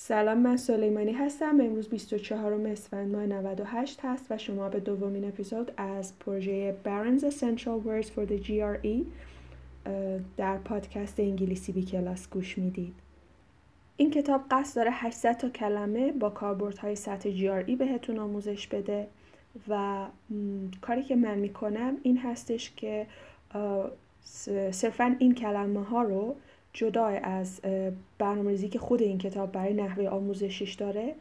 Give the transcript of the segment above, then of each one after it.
سلام من سلیمانی هستم. امروز 24 اسفند ماه 98 هست و شما به دومین اپیزود از پروژه Barron's Essential Words for the GRE در پادکست انگلیسی بی کلاس گوش می‌دید. این کتاب قصد داره 800 تا کلمه با کاربردهای سطح GRE بهتون آموزش بده و کاری که من می‌کنم این هستش که صرفا این کلمه ها رو جدا از برنامه‌ریزی که خود این کتاب برای نحوه آموزشش داره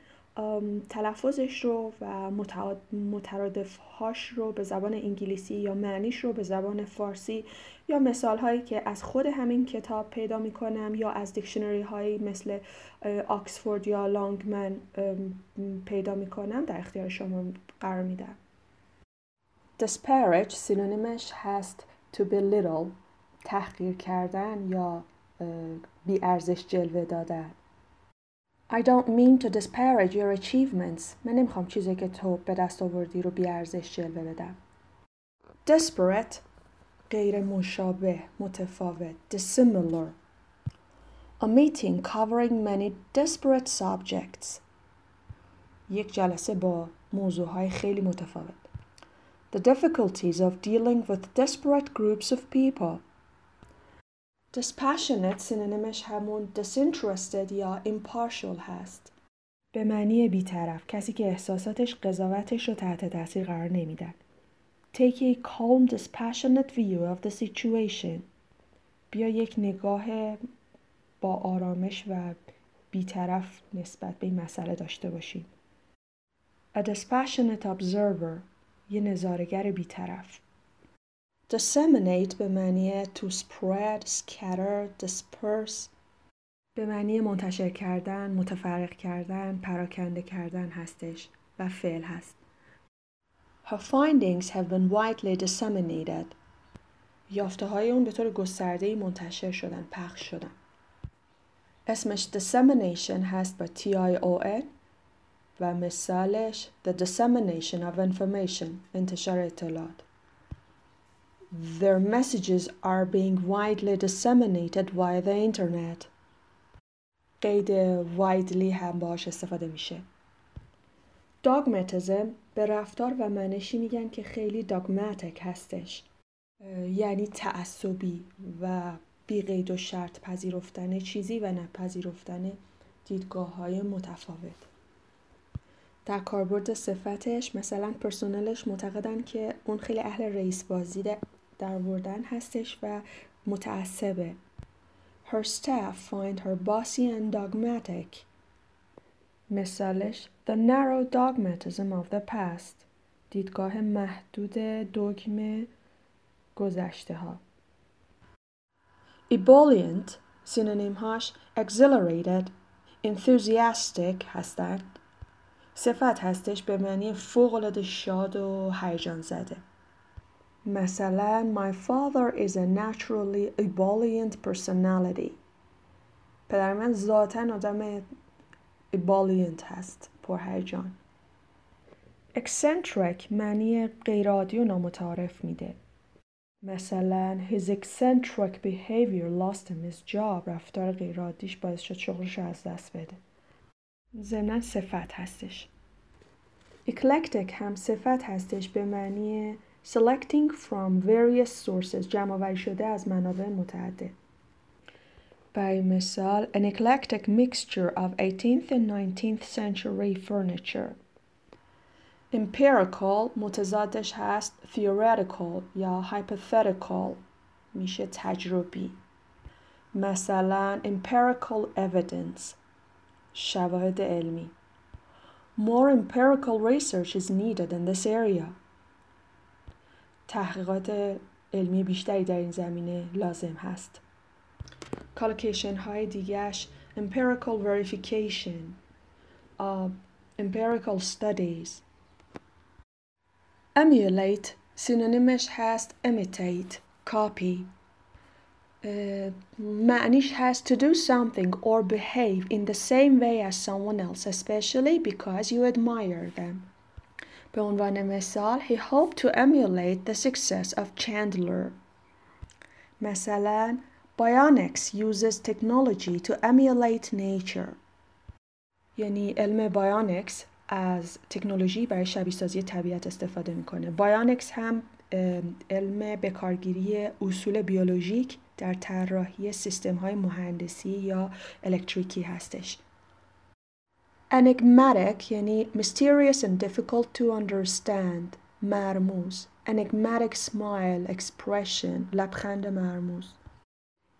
تلفظش رو و مترادف هاش رو به زبان انگلیسی یا معنیش رو به زبان فارسی یا مثال هایی که از خود همین کتاب پیدا می کنم یا از دیکشنری هایی مثل آکسفورد یا لانگمن پیدا می کنم در اختیار شما قرار میدم. Disparage سینونیمش هست to belittle تحقیر کردن یا بی ارزش جلوه دادن I don't mean to disparage your achievements. من نمی‌خوام چیزی که تو به دست آوردی رو بی ارزش جلوه بدم. Disparate غیر مشابه متفاوت dissimilar A meeting covering many disparate subjects یک جلسه با موضوعهای خیلی متفاوت The difficulties of dealing with disparate groups of people Dispassionate سینونیمش همون disinterested یا impartial هست. به معنی بیطرف کسی که احساساتش قضاوتش رو تحت تاثیر قرار نمیدن. Take a calm dispassionate view of the situation. بیا یک نگاه با آرامش و بیطرف نسبت به این مسئله داشته باشیم. A dispassionate observer یه نظارگر بیطرف. Disseminate به معنی to spread, scatter, disperse به معنی منتشر کردن، متفرق کردن، پراکنده کردن هستش و فعل هست. Her findings have been widely disseminated. یافته های اون به طور گسترده منتشر شدن، پخش شدن. اسمش dissemination هست با T-I-O-N و مثالش the dissemination of information انتشار اطلاعات. Their messages are being widely disseminated via the internet. قید widely هم باش استفاده میشه. داگمتیزم به رفتار و منشی میگن که خیلی داگماتیک هستش. یعنی تعصبی و بی قید و شرط پذیرفتن چیزی و نپذیرفتن دیدگاه های متفاوت. در کاربرد صفتش مثلا پرسونلش معتقدن که اون خیلی اهل رئیس بازی در هستش و متعصبه. Her staff find her bossy and dogmatic. مثالش The narrow dogmatism of the past. دیدگاه محدود دگم گذشته ها. Ebullient سینونیم هاش exhilarated enthusiastic هستند. صفت هستش به معنی فوق شاد و هیجان زده. مثلا My father is a naturally ebullient personality. پدر من ذاتا آدم ebullient هست پرهیجان eccentric معنی غیرعادی و نامتعارف میده. مثلا his eccentric behavior lost him his job. رفتار غیرعادیش باعث شد شغلش از دست بده. ضمنا صفت هستش. Eclectic هم صفت هستش به معنی selecting from various sources جمع شده از منابع متعدد برای مثال an eclectic mixture of 18th and 19th century furniture empirical متضادش هست theoretical یا hypothetical میشه تجربی مثلا empirical evidence شواهد علمی more empirical research is needed in this area تحقیقات علمی بیشتری در این زمینه لازم هست. کالوکیشن های دیگرش empirical verification uh, empirical studies emulate سینونیمش هست imitate copy uh, معنیش هست to do something or behave in the same way as someone else especially because you admire them به عنوان مثال he hoped to emulate the success of Chandler. مثلا Bionics uses technology to emulate nature. یعنی علم بایانکس از تکنولوژی برای شبیه سازی طبیعت استفاده می‌کنه بایانکس هم علم بکارگیری اصول بیولوژیک در طراحی سیستم های مهندسی یا الکتریکی هستش enigmatic یعنی mysterious and difficult to understand مرموز enigmatic smile expression لبخند مرموز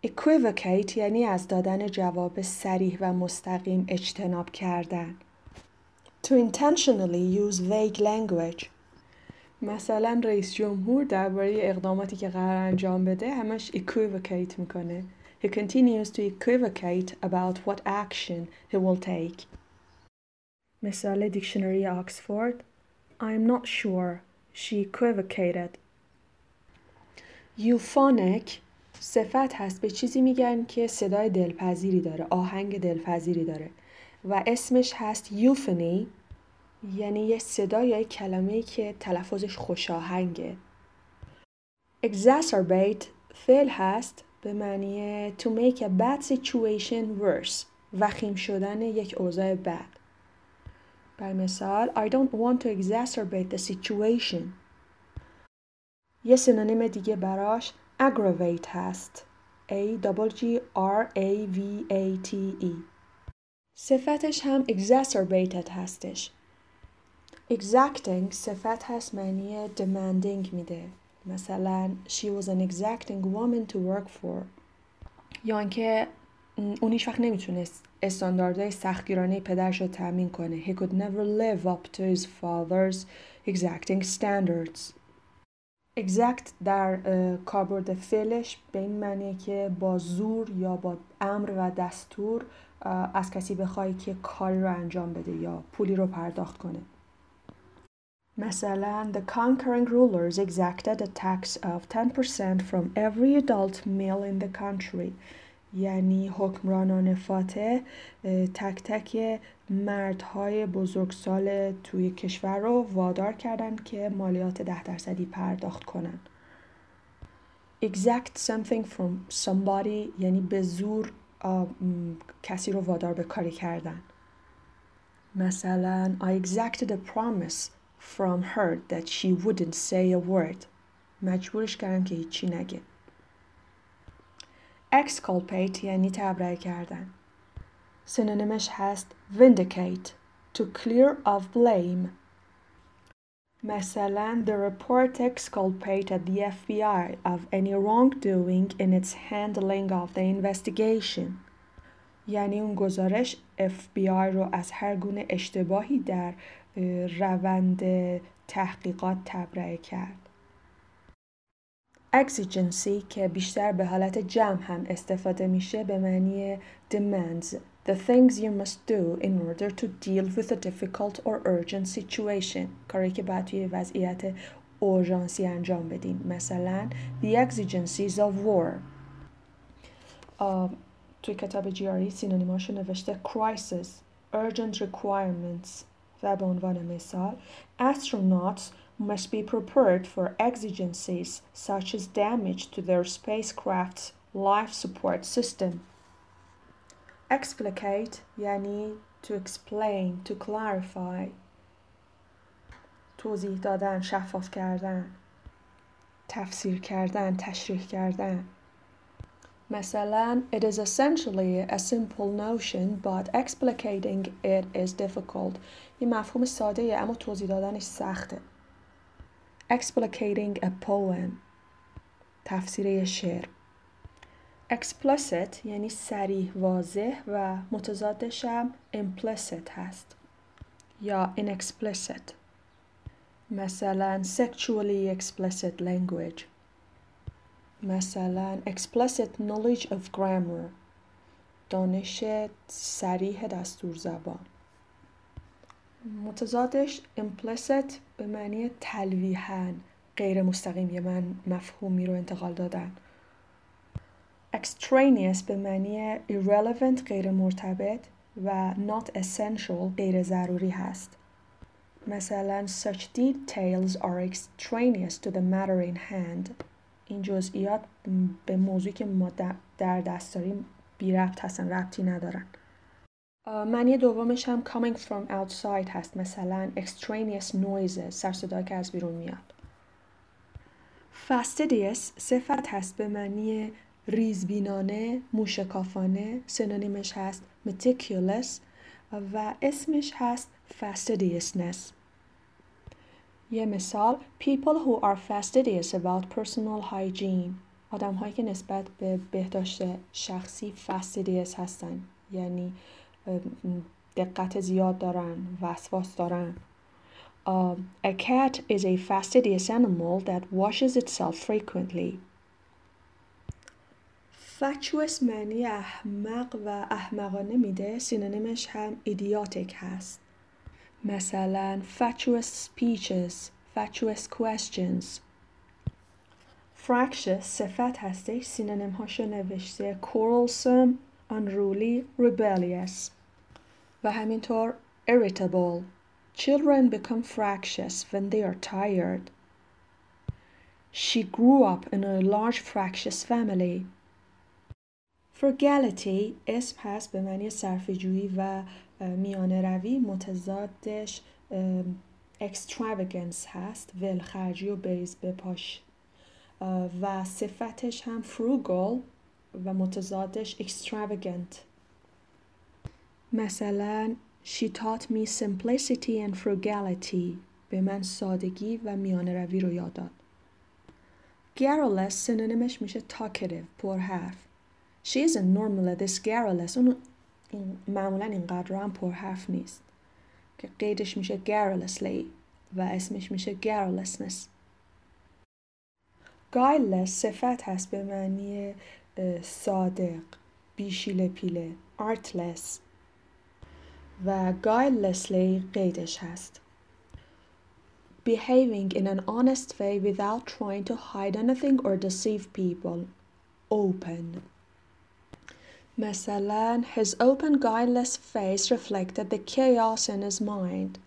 equivocate یعنی از دادن جواب سریح و مستقیم اجتناب کردن to intentionally use vague language مثلا رئیس جمهور درباره اقداماتی که قرار انجام بده همش equivocate میکنه He continues to equivocate about what action he will take. مثال دیکشنری آکسفورد I'm not sure. She equivocated. Euphonic صفت هست به چیزی میگن که صدای دلپذیری داره آهنگ دلپذیری داره و اسمش هست یوفنی یعنی یه صدا یا کلمه که تلفظش خوشاهنگه exacerbate فعل هست به معنی to make a bad situation worse وخیم شدن یک اوضاع بد بر مثال I don't want to exacerbate the situation یه سینونیم دیگه براش aggravate هست A G R A V A T E صفتش هم exacerbated هستش exacting صفت هست معنی demanding میده مثلا she was an exacting woman to work for یا اینکه اون هیچ وقت نمی‌تونست استانداردهای سختگیرانه پدرش رو تامین کنه. He could never live up to his father's exacting standards. Exact در کاربرد فعلش به این معنیه که با زور یا با امر و دستور از کسی بخوای که کاری رو انجام بده یا پولی رو پرداخت کنه. مثلا the conquering rulers exacted a tax of 10% from every adult male in the country. یعنی حکمرانان فاتح تک تک مردهای بزرگسال توی کشور رو وادار کردن که مالیات ده درصدی پرداخت کنن exact something from somebody یعنی به زور کسی رو وادار به کاری کردن. مثلا I exacted a promise from her that she wouldn't say a word. مجبورش کردن که هیچی نگه. Exculpate یعنی تبرئه کردن سینونیمش هست vindicate to clear of blame مثلا the report exculpated the FBI of any wrongdoing in its handling of the investigation یعنی اون گزارش FBI رو از هر گونه اشتباهی در روند تحقیقات تبرئه کرد exigency که بیشتر به حالت جمع هم استفاده میشه به معنی demands the things you must do in order to deal with a difficult or urgent situation کاری که باید توی وضعیت اورژانسی انجام بدین مثلا the exigencies of war توی کتاب جیاری سینونیماشو نوشته crisis urgent requirements و به عنوان مثال astronauts must be prepared for exigencies such as damage to their spacecraft's life support system. Explicate یعنی to explain, to clarify. توضیح دادن، شفاف کردن. تفسیر کردن، تشریح کردن. مثلا it is essentially a simple notion but explicating it is difficult. یه مفهوم ساده اما توضیح دادنش سخته. explicating a poem تفسیر شعر explicit یعنی سریح واضح و متضادش هم implicit هست یا inexplicit مثلا sexually explicit language مثلا explicit knowledge of grammar دانش سریح دستور زبان متضادش implicit به معنی تلویحا غیر مستقیم یه من مفهومی رو انتقال دادن extraneous به معنی irrelevant غیر مرتبط و not essential غیر ضروری هست مثلا such details are extraneous to the matter in hand این جزئیات به موضوعی که ما در دست داریم بی ربط هستن ربطی ندارن. معنی دومش هم coming from outside هست مثلا extraneous noises سر صدا که از بیرون میاد. Fastidious صفت هست به معنی ریزبینانه موشکافانه سنونیمش هست meticulous و اسمش هست fastidiousness. یه مثال people who are fastidious about personal hygiene آدم هایی که نسبت به بهداشت شخصی fastidious هستن یعنی دقت زیاد دارن وسواس دارن a cat is a fastidious animal that washes itself frequently fatuous معنی احمق و احمقانه میده سینونیمش هم ایدیاتیک هست مثلا fatuous speeches fatuous questions fractious صفت هستش سینونیم هاشو نوشته quarrelsome unruly rebellious و همینطور irritable children become fractious when they are tired she grew up in a large fractious family frugality اسم هست به معنی صرفه‌جویی و میانه روی متضادش extravagance هست ولخرجی و بریز بپاش و صفتش هم frugal و متضادش extravagant مثلا She taught me simplicity and frugality به من سادگی و میانه روی رو یاد داد garrulous سنونیمش میشه talkative حرف She isn't normally this garrulous اون این معمولا اینقدر هم حرف نیست که قیدش میشه garrulously و اسمش میشه garrulousness guileless صفت هست به معنی صادق بیشیله پیله artless و guilelessly قیدش هست behaving in an honest way without trying to hide anything or deceive people open مثلا his open guileless face reflected the chaos in his mind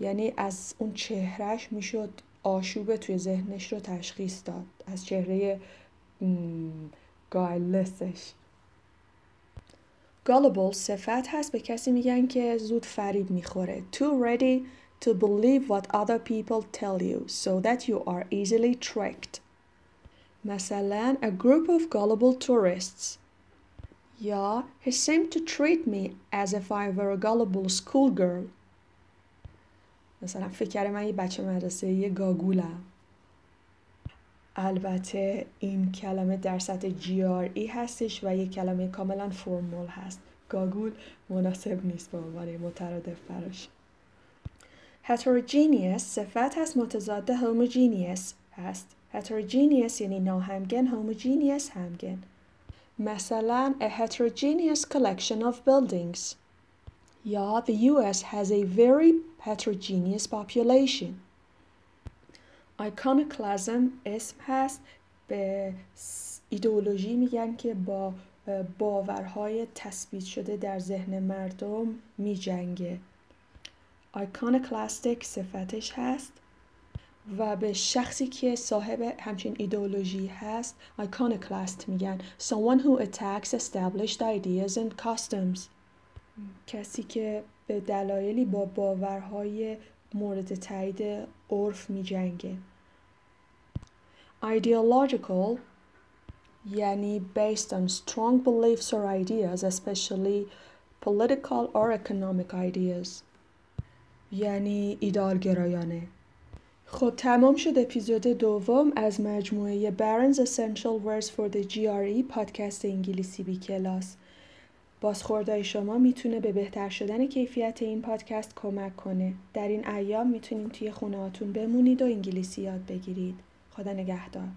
یعنی از اون چهرهش می‌شد آشوب توی ذهنش رو تشخیص داد از چهره گایلسش gullible صفت هست به کسی میگن که زود فریب می‌خوره too ready to believe what other people tell you so that you are easily tricked مثلا a group of gullible tourists یا he seemed to treat me as if I were a gullible schoolgirl. مثلا فکر من یه بچه مدرسه یه گاگولم. البته این کلمه در سطح ای هستش و یک کلمه کاملا فرمول هست. گاگول مناسب نیست به عنوان مترادف براش. Heterogeneous صفت هست متضاد homogeneous هست. Heterogeneous یعنی ناهمگن homogeneous همگن. مثلا a heterogeneous collection of buildings یا the US has a very heterogeneous population iconoclasm اسم هست به ایدئولوژی میگن که با باورهای تثبیت شده در ذهن مردم میجنگه iconoclastic صفتش هست و به شخصی که صاحب همچین ایدئولوژی هست iconoclast میگن someone who attacks established ideas and customs کسی که به دلایلی با باورهای مورد تایید عرف می جنگه. ideological یعنی based on strong beliefs or ideas especially political or economic ideas یعنی ایدال گرایانه خب تمام شد اپیزود دوم از مجموعه Barron's Essential Words for the GRE پادکست انگلیسی بی کلاس بازخوردهای شما می‌تونه به بهتر شدن کیفیت این پادکست کمک کنه. در این ایام می‌تونید توی خونه بمونید و انگلیسی یاد بگیرید. خدا نگهدار.